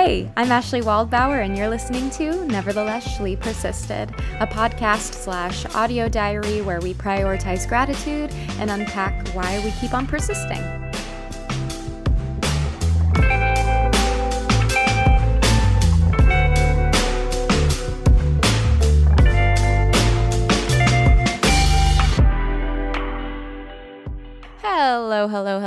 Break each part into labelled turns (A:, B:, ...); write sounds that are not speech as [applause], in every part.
A: Hey, I'm Ashlee Waldbauer, and you're listening to Nevertheless Shlee Persisted, a podcast slash audio diary where we prioritize gratitude and unpack why we keep on persisting. Hello, hello,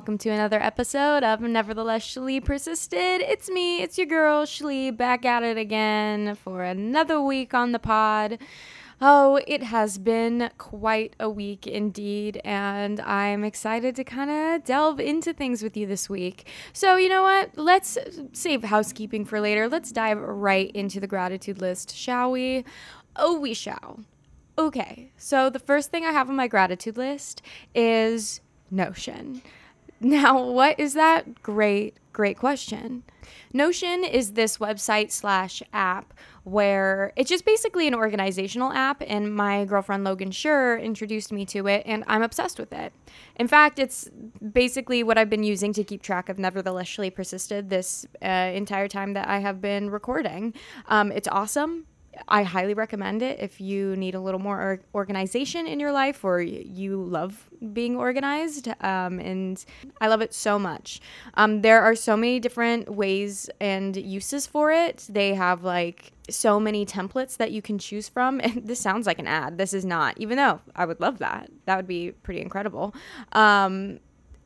A: welcome to another episode of Nevertheless Shlee Persisted. It's me, it's your girl Shlee, back at it again for another week on the pod. Oh, it has been quite a week indeed, and I'm excited to kind of delve into things with you this week. So, you know what? Let's save housekeeping for later. Let's dive right into the gratitude list, shall we? Oh, we shall. Okay, so the first thing I have on my gratitude list is Notion. Now, what is that? Great, great question. Notion is this website slash app where it's just basically an organizational app, and my girlfriend Logan Schur introduced me to it, and I'm obsessed with it. In fact, it's basically what I've been using to keep track of Nevertheless Shlee Persisted this uh, entire time that I have been recording. Um, it's awesome. I highly recommend it if you need a little more or- organization in your life or you love being organized. Um, and I love it so much. Um, there are so many different ways and uses for it. They have like so many templates that you can choose from. [laughs] And this sounds like an ad. This is not, even though I would love that. That would be pretty incredible. Um,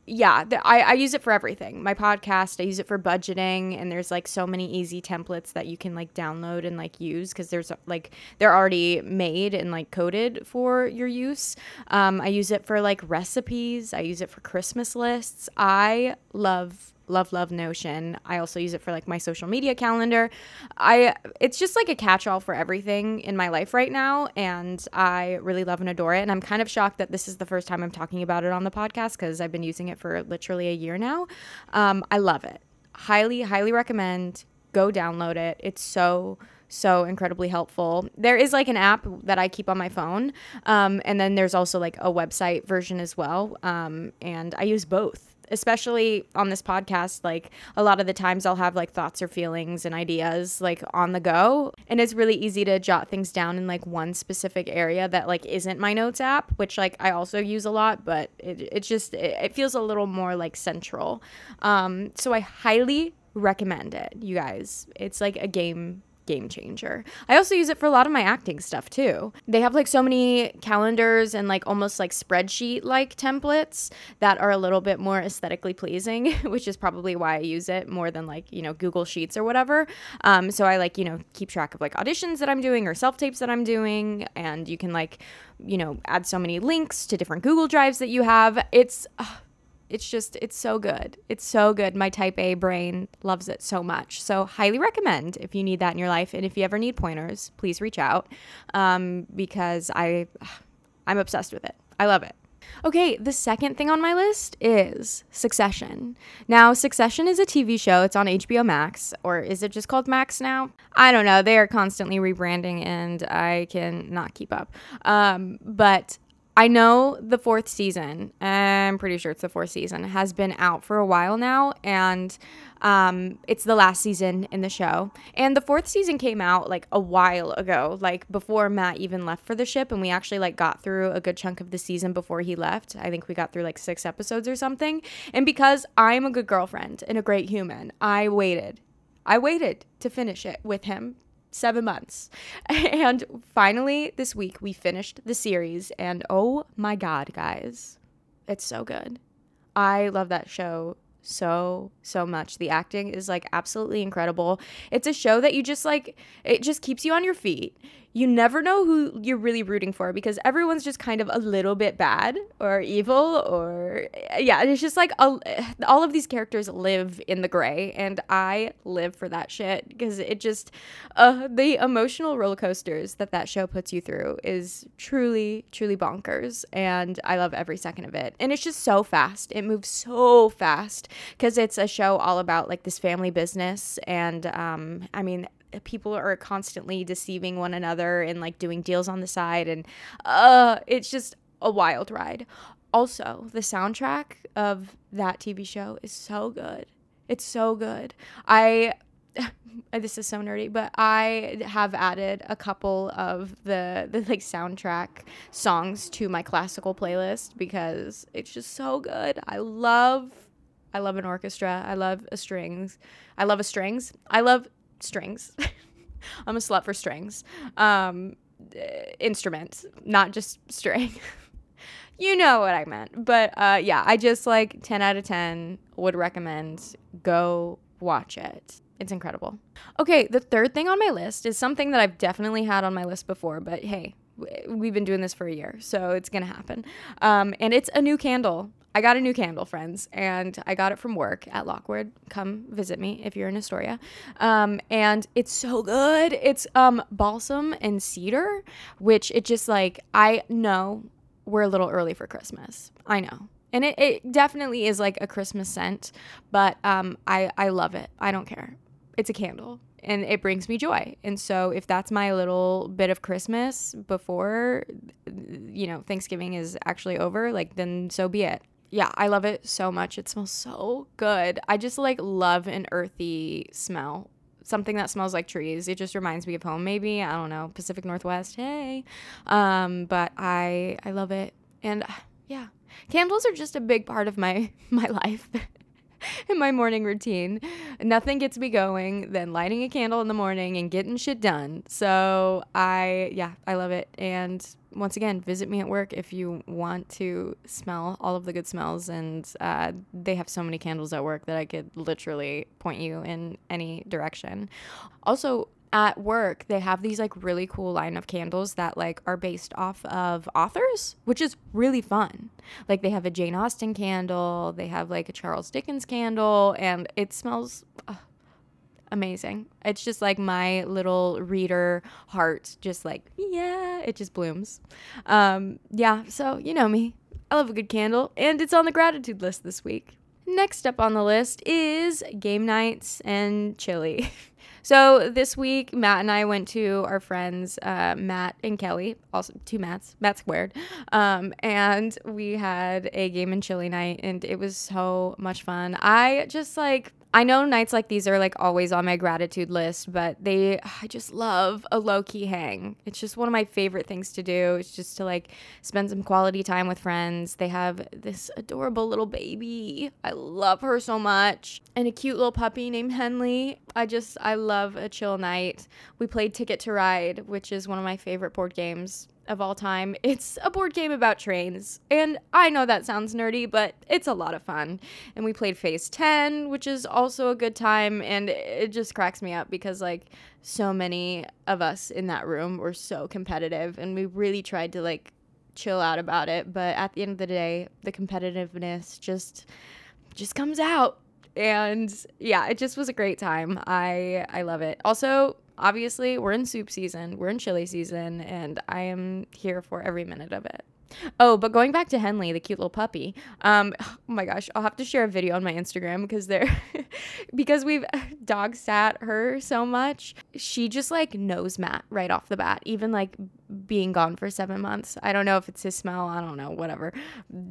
A: yeah, the, I, I use it for everything. My podcast, I use it for budgeting, and there's like so many easy templates that you can like download and like use because there's like they're already made and like coded for your use. Um, I use it for like recipes. I use it for Christmas lists. I love love love notion. I also use it for like my social media calendar. I it's just like a catch-all for everything in my life right now and i really love and adore it and i'm kind of shocked that this is the first time i'm talking about it on the podcast because i've been using it for literally a year now. Um, i love it. Highly highly recommend. Go download it. It's so so incredibly helpful. There is like an app that I keep on my phone, um, and then there's also like a website version as well. Um, and I use both especially on this podcast like a lot of the times I'll have like thoughts or feelings and ideas like on the go. And it's really easy to jot things down in like one specific area that like isn't my notes app which like I also use a lot but it, it just it, it feels a little more like central. Um so I highly recommend it you guys. It's like a game game changer. I also use it for a lot of my acting stuff too. They have like so many calendars and like almost like spreadsheet like templates that are a little bit more aesthetically pleasing, [laughs] which is probably why I use it more than like, you know, Google Sheets or whatever. Um, so I like, you know, keep track of like auditions that I'm doing or self tapes that I'm doing. And you can like, you know, add so many links to different Google Drives that you have. It's, uh, it's just it's so good it's so good my type a brain loves it so much so highly recommend if you need that in your life and if you ever need pointers please reach out um, because i [sighs] i'm obsessed with it i love it Okay, the second thing on my list is Succession. Now, Succession is a TV show. It's on HBO Max, or is it just called Max now? I don't know. They are constantly rebranding, and I can not keep up. Um, but I know the fourth season, I'm pretty sure it's the fourth season, has been out for a while now, and um, it's the last season in the show. And the fourth season came out like a while ago, like before Matt even left for the ship, and we actually like got through a good chunk of the season before he left. I think we got through like six episodes or something. And because I'm a good girlfriend and a great human, I waited. I waited to finish it with him seven months. [laughs] And finally, this week, we finished the series. And oh my God, guys, it's so good. I love that show so so much the acting is like absolutely incredible it's a show that you just like it just keeps you on your feet you never know who you're really rooting for because everyone's just kind of a little bit bad or evil or yeah it's just like a, all of these characters live in the gray and i live for that shit because it just uh, the emotional roller coasters that that show puts you through is truly truly bonkers and i love every second of it. And it's just so fast. It moves so fast because it's a show all about like this family business and um, i mean people are constantly deceiving one another and like doing deals on the side and uh it's just a wild ride also the soundtrack of that tv show is so good It's so good. I [laughs] this is so nerdy, but I have added a couple of the the like soundtrack songs to my classical playlist because it's just so good. I love I love an orchestra. I love a strings. I love a strings. I love strings. [laughs] I'm a slut for strings. Um instrument, not just string. [laughs] you know what I meant. But uh yeah, I just like 10 out of 10 would recommend go watch it. It's incredible. Okay, the third thing on my list is something that I've definitely had on my list before, but hey, we've been doing this for a year, so it's gonna happen. Um, and it's a new candle. I got a new candle, friends, and I got it from work at Lockwood. Come visit me if you're in Astoria. Um, and it's so good. It's um, balsam and cedar, which it just like, I know we're a little early for Christmas. I know and it, it definitely is like a christmas scent but um, I, I love it i don't care it's a candle and it brings me joy and so if that's my little bit of christmas before you know thanksgiving is actually over like then so be it yeah i love it so much it smells so good i just like love an earthy smell something that smells like trees. It just reminds me of home maybe. I don't know, Pacific Northwest. Hey. Um but I I love it. And yeah, candles are just a big part of my [laughs] my life [laughs] [laughs] in my morning routine. Nothing gets me going than lighting a candle in the morning and getting shit done. So I yeah, I love it. And once again, visit me at work if you want to smell all of the good smells. And uh, they have so many candles at work that I could literally point you in any direction. Also, at work they have these like really cool line of candles that like are based off of authors which is really fun. Like they have a jane austen candle they have like a charles dickens candle and it smells uh, amazing. It's just like my little reader heart just like yeah it just blooms. Um yeah so you know me. I love a good candle and it's on the gratitude list this week. Next up on the list is game nights and chili [laughs] So this week, Matt and I went to our friends, uh, Matt and Kelly, also two Matts, Matt squared, um, and we had a game and chili night, and it was so much fun. I just like I know nights like these are like always on my gratitude list, but they, [sighs] I just love a low key hang. It's just one of my favorite things to do. It's just to like spend some quality time with friends. They have this adorable little baby. I love her so much. And a cute little puppy named Henley. I just, I love a chill night. We played Ticket to Ride, which is one of my favorite board games of all time. It's a board game about trains. And I know that sounds nerdy, but it's a lot of fun. And we played Phase 10, which is also a good time. And it just cracks me up because, like, so many of us in that room were so competitive. And we really tried to, like, chill out about it. But at the end of the day, the competitiveness just just comes out and yeah it just was a great time i i love it also obviously we're in soup season, we're in chili season, and I am here for every minute of it. Oh, but going back to Henley, the cute little puppy. Um, [sighs] oh my gosh, I'll have to share a video on my Instagram because they're [laughs] because we've [laughs] dog sat her so much. She just like knows Matt right off the bat, even like being gone for seven months. I don't know if it's his smell. I don't know. Whatever.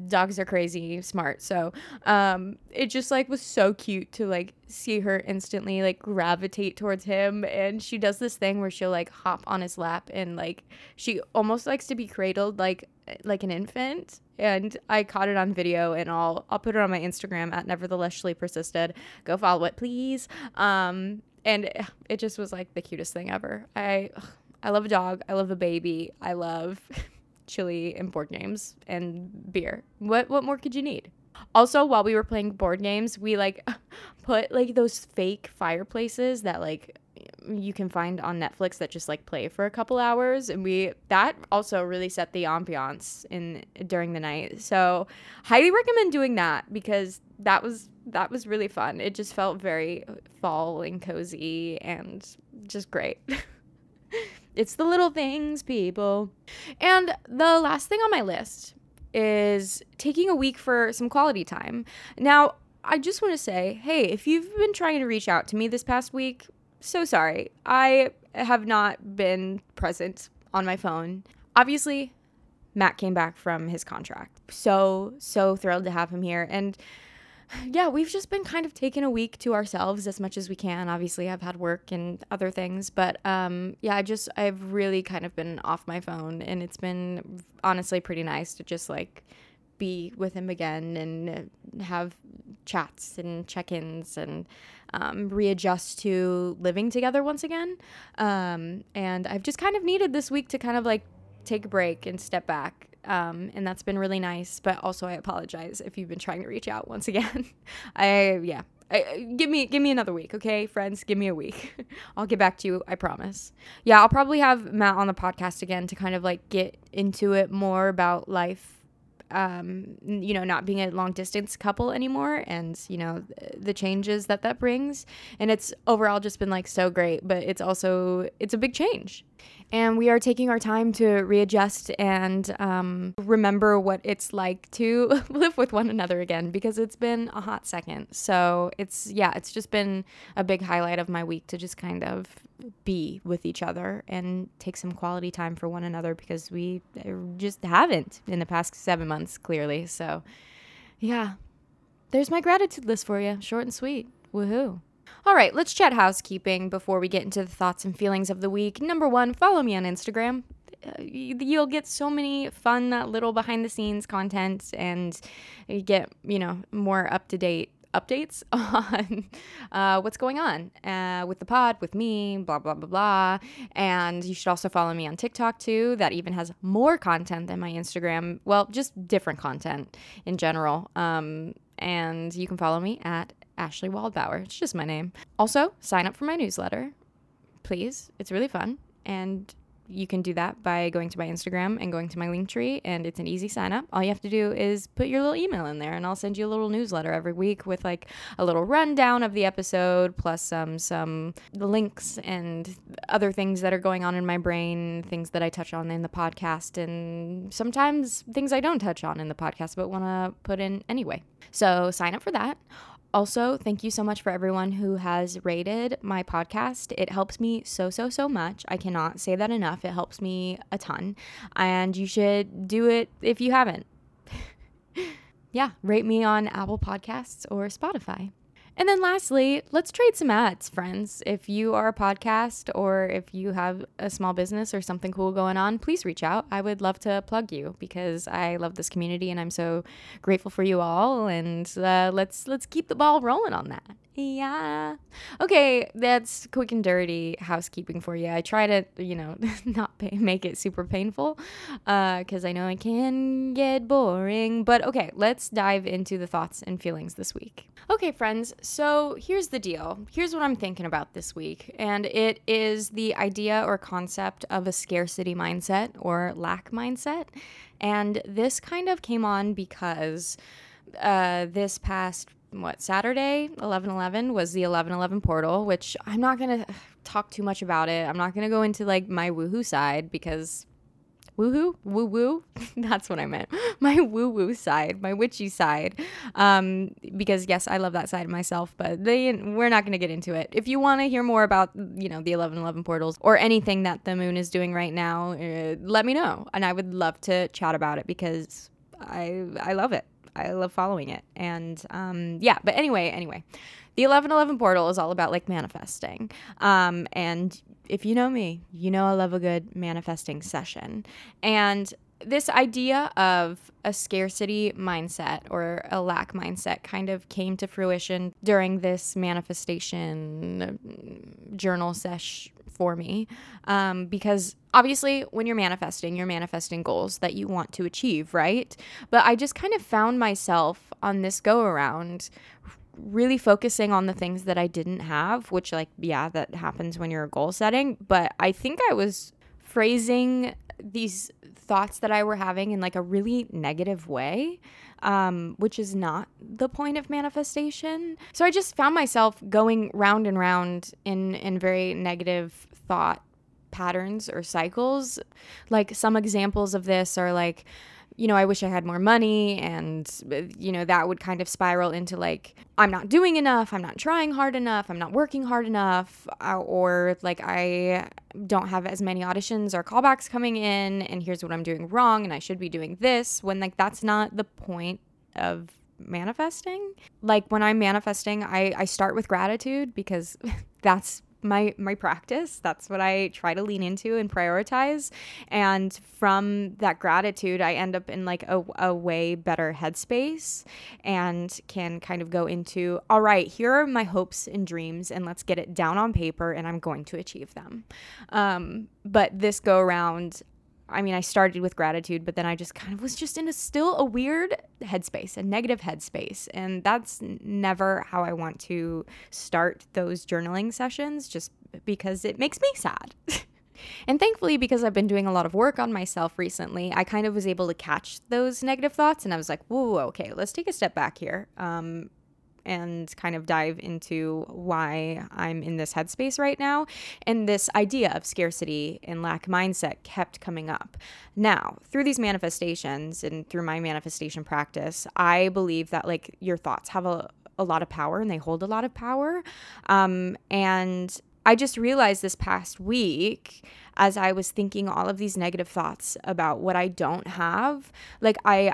A: Dogs are crazy smart. So, um, it just like was so cute to like see her instantly like gravitate towards him, and she does this thing where she'll like hop on his lap and like she almost likes to be cradled like like an infant and I caught it on video and I'll I'll put it on my Instagram at neverthelessshleepersisted. Go follow it, please. Um, and it just was like the cutest thing ever. I I love a dog. I love a baby. I love [laughs] chili and board games and beer. What what more could you need? Also, while we were playing board games, we like [laughs] put like those fake fireplaces that like you can find on Netflix that just like play for a couple hours and we that also really set the ambiance in during the night. So, highly recommend doing that because that was that was really fun. It just felt very fall and cozy and just great. [laughs] it's the little things, people. And the last thing on my list is taking a week for some quality time. Now, I just want to say, hey, if you've been trying to reach out to me this past week, so sorry. I have not been present on my phone. Obviously, Matt came back from his contract. So, so thrilled to have him here. And yeah, we've just been kind of taking a week to ourselves as much as we can. Obviously, I've had work and other things, but um, yeah, I just I've really kind of been off my phone, and it's been honestly pretty nice to just like be with him again and have chats and check-ins and um, readjust to living together once again. Um, and I've just kind of needed this week to kind of like take a break and step back um, and that's been really nice. But also, I apologize if you've been trying to reach out once [laughs] again. I yeah, I, give me give me another week, okay, friends. Give me a week. [laughs] I'll get back to you. I promise. Yeah, I'll probably have Matt on the podcast again to kind of like get into it more about life um, you know, not being a long distance couple anymore and, you know, the changes that that brings. And it's overall just been like so great, but it's also, it's a big change. And we are taking our time to readjust and um, remember what it's like to [laughs] live with one another again because it's been a hot second. So it's, yeah, it's just been a big highlight of my week to just kind of be with each other and take some quality time for one another because we uh, just haven't in the past seven months, clearly. So, yeah, there's my gratitude list for you. Short and sweet. Woohoo. All right, let's chat housekeeping before we get into the thoughts and feelings of the week. Number one, follow me on Instagram. Uh, you'll get so many fun little behind the scenes content and you get, you know, more up to date updates [laughs] on uh, what's going on uh, with the pod, with me, blah, blah, blah, blah. And you should also follow me on TikTok too. That even has more content than my Instagram. Well, just different content in general. Um, and you can follow me at Ashlee Waldbauer. It's just my name. Also, sign up for my newsletter, please. It's really fun. And you can do that by going to my Instagram and going to my link tree, and it's an easy sign up. All you have to do is put your little email in there, and I'll send you a little newsletter every week with like a little rundown of the episode, plus some some links and other things that are going on in my brain, things that I touch on in the podcast, and sometimes things I don't touch on in the podcast but want to put in anyway. So sign up for that. Also, thank you so much for everyone who has rated my podcast. It helps me so, so, so much. I cannot say that enough. It helps me a ton. And you should do it if you haven't. [laughs] yeah, rate me on Apple Podcasts or Spotify. And then lastly, let's trade some ads, friends. If you are a podcast or if you have a small business or something cool going on, please reach out. I would love to plug you because I love this community and I'm so grateful for you all. And uh, let's let's keep the ball rolling on that. Yeah. Okay, that's quick and dirty housekeeping for you. I try to, you know, [laughs] not pay, make it super painful because uh, I know it can get boring. But okay, let's dive into the thoughts and feelings this week. Okay, friends, so here's the deal. Here's what I'm thinking about this week, and it is the idea or concept of a scarcity mindset or lack mindset. And this kind of came on because uh, this past what Saturday 11/11 was the 11/11 portal, which I'm not gonna talk too much about it. I'm not gonna go into like my woohoo side because woohoo woo woo [laughs] that's what I meant. [laughs] My woo woo side, my witchy side, um, because yes, I love that side of myself. But they we're not gonna get into it. If you want to hear more about you know the 11/11 portals or anything that the moon is doing right now, uh, let me know, and I would love to chat about it because I I love it. I love following it. And um, yeah, but anyway, anyway, the 1111 portal is all about like manifesting. Um, and if you know me, you know I love a good manifesting session. And this idea of a scarcity mindset or a lack mindset kind of came to fruition during this manifestation journal sesh for me um, because obviously when you're manifesting you're manifesting goals that you want to achieve right? But i just kind of found myself on this go around really focusing on the things that i didn't have which like yeah that happens when you're goal setting. But i think i was phrasing these thoughts that I were having in like a really negative way, um, which is not the point of manifestation. So I just found myself going round and round in in very negative thought patterns or cycles. Like some examples of this are like you know, I wish I had more money. And, you know, that would kind of spiral into like, I'm not doing enough. I'm not trying hard enough. I'm not working hard enough. Uh, or like, I don't have as many auditions or callbacks coming in. And here's what I'm doing wrong. And I should be doing this when like that's not the point of manifesting. Like when I'm manifesting, I, I start with gratitude because [laughs] that's my my practice. That's what i try to lean into and prioritize. And from that gratitude i end up in like a, a way better headspace and can kind of go into all right here are my hopes and dreams and let's get it down on paper and i'm going to achieve them. Um, but this go around I mean, I started with gratitude, but then I just kind of was just in a still a weird headspace, a negative headspace. And that's never how I want to start those journaling sessions, just because it makes me sad. [laughs] and thankfully, because I've been doing a lot of work on myself recently, I kind of was able to catch those negative thoughts. And I was like, whoa, okay, let's take a step back here. Um, and kind of dive into why I'm in this headspace right now. And this idea of scarcity and lack mindset kept coming up. Now, through these manifestations and through my manifestation practice, I believe that like your thoughts have a, a lot of power and they hold a lot of power. Um, and I just realized this past week as I was thinking all of these negative thoughts about what I don't have, like I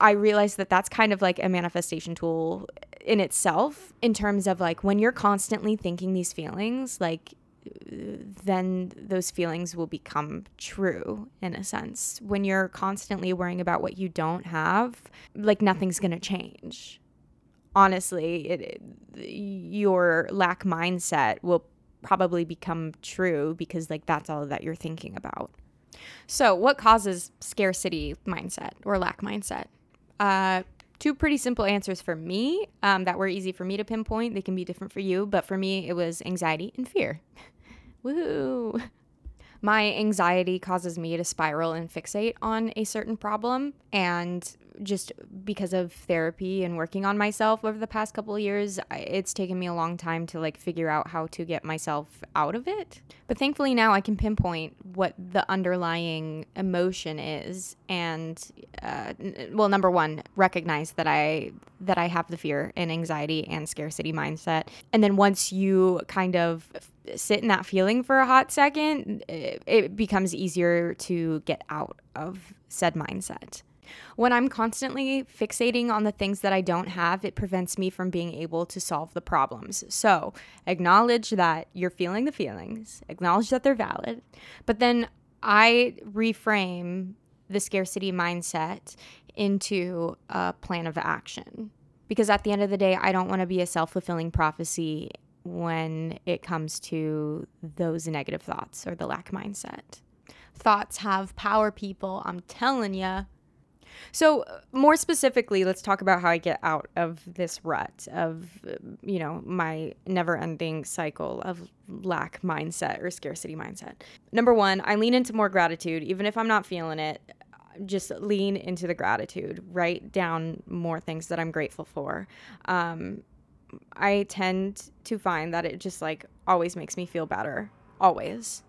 A: I realized that that's kind of like a manifestation tool in itself in terms of like when you're constantly thinking these feelings like then those feelings will become true in a sense. When you're constantly worrying about what you don't have like nothing's going to change. Honestly it, it, your lack mindset will probably become true because like that's all that you're thinking about. So what causes scarcity mindset or lack mindset? Uh, two pretty simple answers for me um, that were easy for me to pinpoint. They can be different for you, but for me, it was anxiety and fear. [laughs] Woo! My anxiety causes me to spiral and fixate on a certain problem. And just because of therapy and working on myself over the past couple of years, it's taken me a long time to like figure out how to get myself out of it. But thankfully now I can pinpoint what the underlying emotion is, and uh, well, number one, recognize that I that I have the fear and anxiety and scarcity mindset, and then once you kind of sit in that feeling for a hot second, it, becomes easier to get out of said mindset. When I'm constantly fixating on the things that I don't have, it prevents me from being able to solve the problems. So acknowledge that you're feeling the feelings, acknowledge that they're valid, but then I reframe the scarcity mindset into a plan of action. Because at the end of the day, I don't want to be a self fulfilling prophecy when it comes to those negative thoughts or the lack mindset. Thoughts have power, people. I'm telling you. So, uh, more specifically, let's talk about how I get out of this rut of, uh, you know, my never ending cycle of lack mindset or scarcity mindset. Number one, I lean into more gratitude, even if I'm not feeling it. Uh, just lean into the gratitude, write down more things that I'm grateful for. Um, I tend to find that it just like always makes me feel better, always.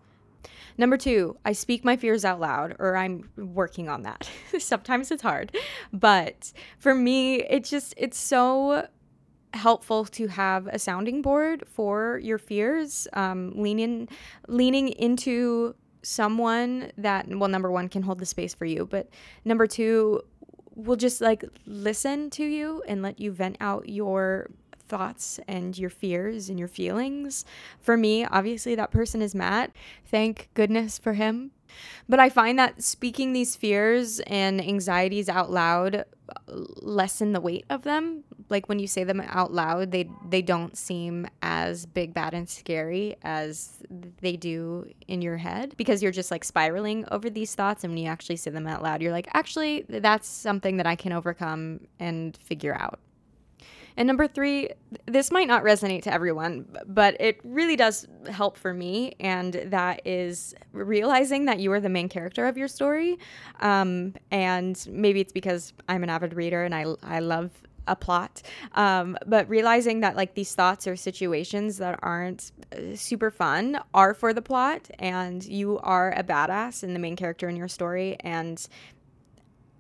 A: Number two, I speak my fears out loud, or I'm working on that. [laughs] Sometimes it's hard, but for me, it just, it's so helpful to have a sounding board for your fears. Um, leaning, leaning into someone that, well, number one, can hold the space for you, but number two, will just like listen to you and let you vent out your thoughts and your fears and your feelings. For me, obviously, that person is Matt. Thank goodness for him. But I find that speaking these fears and anxieties out loud uh, lessen the weight of them. Like when you say them out loud, they they don't seem as big, bad, and scary as they do in your head because you're just like spiraling over these thoughts. And when you actually say them out loud, you're like, actually, that's something that I can overcome and figure out. And number three, this might not resonate to everyone, but it really does help for me. And that is realizing that you are the main character of your story. Um, and maybe it's because I'm an avid reader and I, I love a plot. Um, but realizing that like these thoughts or situations that aren't uh, super fun are for the plot and you are a badass and the main character in your story and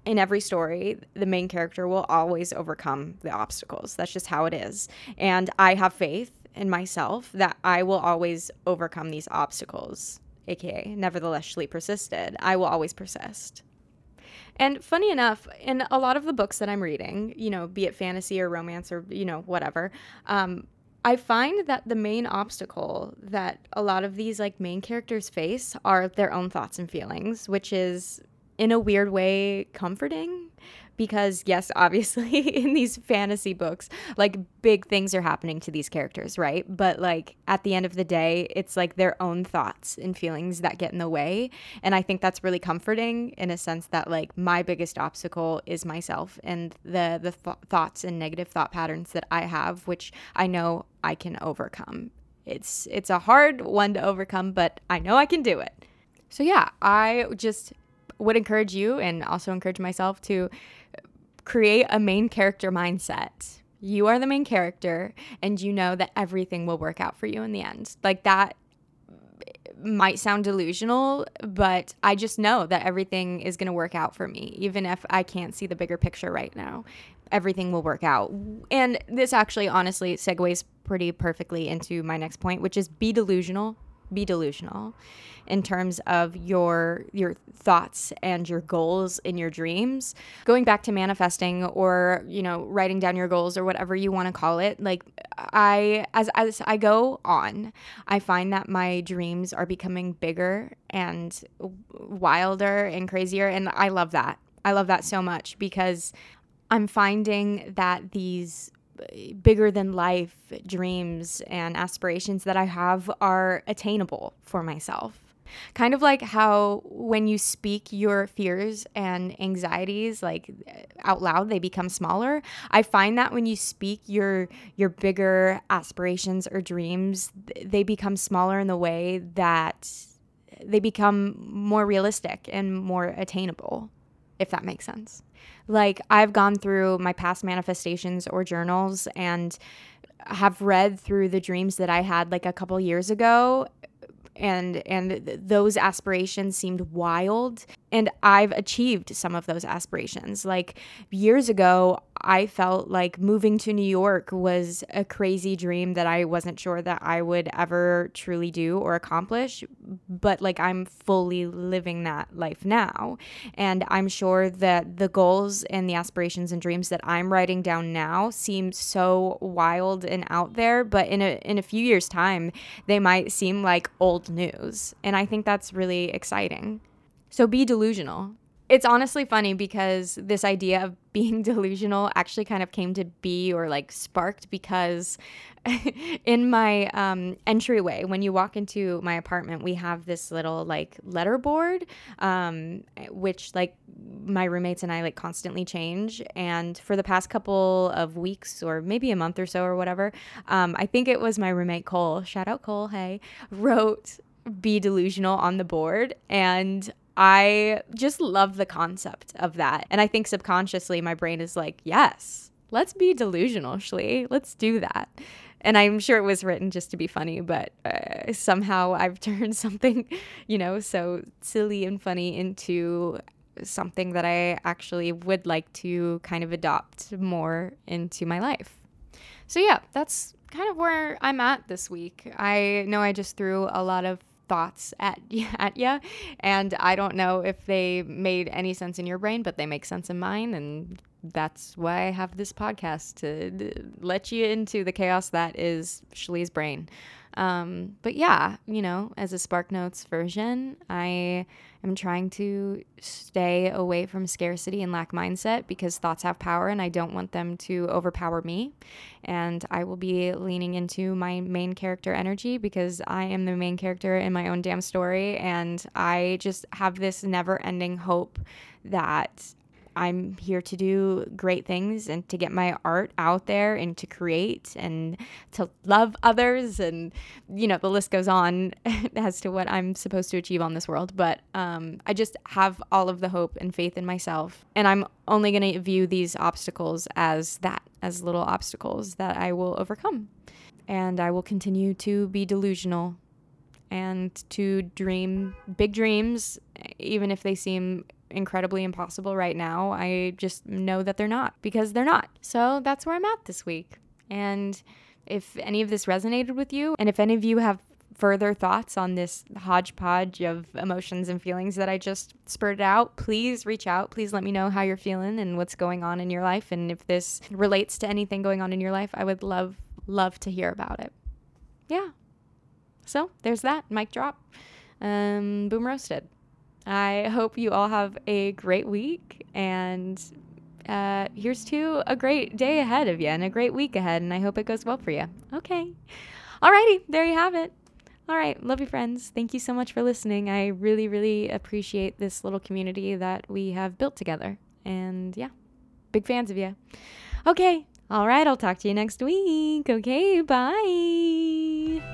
A: in every story, the main character will always overcome the obstacles. That's just how it is. And I have faith in myself that I will always overcome these obstacles, aka, nevertheless, she persisted. I will always persist. And funny enough, in a lot of the books that I'm reading, you know, be it fantasy or romance or, you know, whatever, um, I find that the main obstacle that a lot of these like main characters face are their own thoughts and feelings, which is in a weird way comforting because yes [laughs] obviously in these fantasy books like big things are happening to these characters right? But like at the end of the day it's like their own thoughts and feelings that get in the way. And i think that's really comforting in a sense that like my biggest obstacle is myself and the the th- thoughts and negative thought patterns that i have which i know i can overcome. It's it's a hard one to overcome but i know i can do it. So yeah i just would encourage you and also encourage myself to create a main character mindset. You are the main character, and you know that everything will work out for you in the end. Like that might sound delusional, but I just know that everything is going to work out for me, even if I can't see the bigger picture right now. Everything will work out. And this actually, honestly, segues pretty perfectly into my next point, which is be delusional. Be delusional in terms of your your thoughts and your goals in your dreams. Going back to manifesting or you know writing down your goals or whatever you want to call it like i as as i go on i find that my dreams are becoming bigger and wilder and crazier and i love that. I love that so much because i'm finding that these bigger than life dreams and aspirations that I have are attainable for myself. Kind of like how when you speak your fears and anxieties like out loud, they become smaller. I find that when you speak your your bigger aspirations or dreams, they become smaller in the way that they become more realistic and more attainable, if that makes sense. Like I've gone through my past manifestations or journals and have read through the dreams that I had like a couple years ago and and th- those aspirations seemed wild and I've achieved some of those aspirations. Like years ago, I felt like moving to New York was a crazy dream that I wasn't sure that I would ever truly do or accomplish, but like I'm fully living that life now. And I'm sure that the goals and the aspirations and dreams that I'm writing down now seem so wild and out there, but in a in a few years time, they might seem like old news. And I think that's really exciting. So be delusional. It's honestly funny because this idea of [laughs] being delusional actually kind of came to be or like sparked because [laughs] in my um, entryway, when you walk into my apartment, we have this little like letter board, um, which like my roommates and I like constantly change. And for the past couple of weeks or maybe a month or so or whatever, um, I think it was my roommate Cole, shout out Cole, hey, [laughs] wrote be delusional on the board and I just love the concept of that. And I think subconsciously my brain is like, yes, let's be delusional, Shlee. Let's do that. And I'm sure it was written just to be funny, but uh, somehow I've [laughs] turned something, you know, so silly and funny into something that I actually would like to kind of adopt more into my life. So, yeah, that's kind of where I'm at this week. I know I just threw a lot of thoughts at [laughs] at you and I don't know if they made any sense in your brain but they make sense in mine and that's why I have this podcast to let you into the chaos that is Shlee's brain. Um, but yeah, you know, as a Spark Notes version, I am trying to stay away from scarcity and lack mindset because thoughts have power and I don't want them to overpower me. And I will be leaning into my main character energy because I am the main character in my own damn story. And I just have this never ending hope that I'm here to do great things and to get my art out there and to create and to love others. And, you know, the list goes on [laughs] as to what I'm supposed to achieve on this world. But um, I just have all of the hope and faith in myself. And I'm only going to view these obstacles as that, as little obstacles that I will overcome. And I will continue to be delusional and to dream big dreams, even if they seem incredibly impossible right now. I just know that they're not because they're not. So that's where I'm at this week. And if any of this resonated with you, and if any of you have further thoughts on this hodgepodge of emotions and feelings that I just spurted out, please reach out. Please let me know how you're feeling and what's going on in your life. And if this relates to anything going on in your life, I would love, love to hear about it. Yeah. So there's that. Mic drop. Um, boom roasted. I hope you all have a great week and uh, here's to a great day ahead of you and a great week ahead. And I hope it goes well for you. Okay. Alrighty, there you have it. All right, love you, friends. Thank you so much for listening. I really, really appreciate this little community that we have built together. And yeah, big fans of you. Okay, all right, I'll talk to you next week. Okay, bye.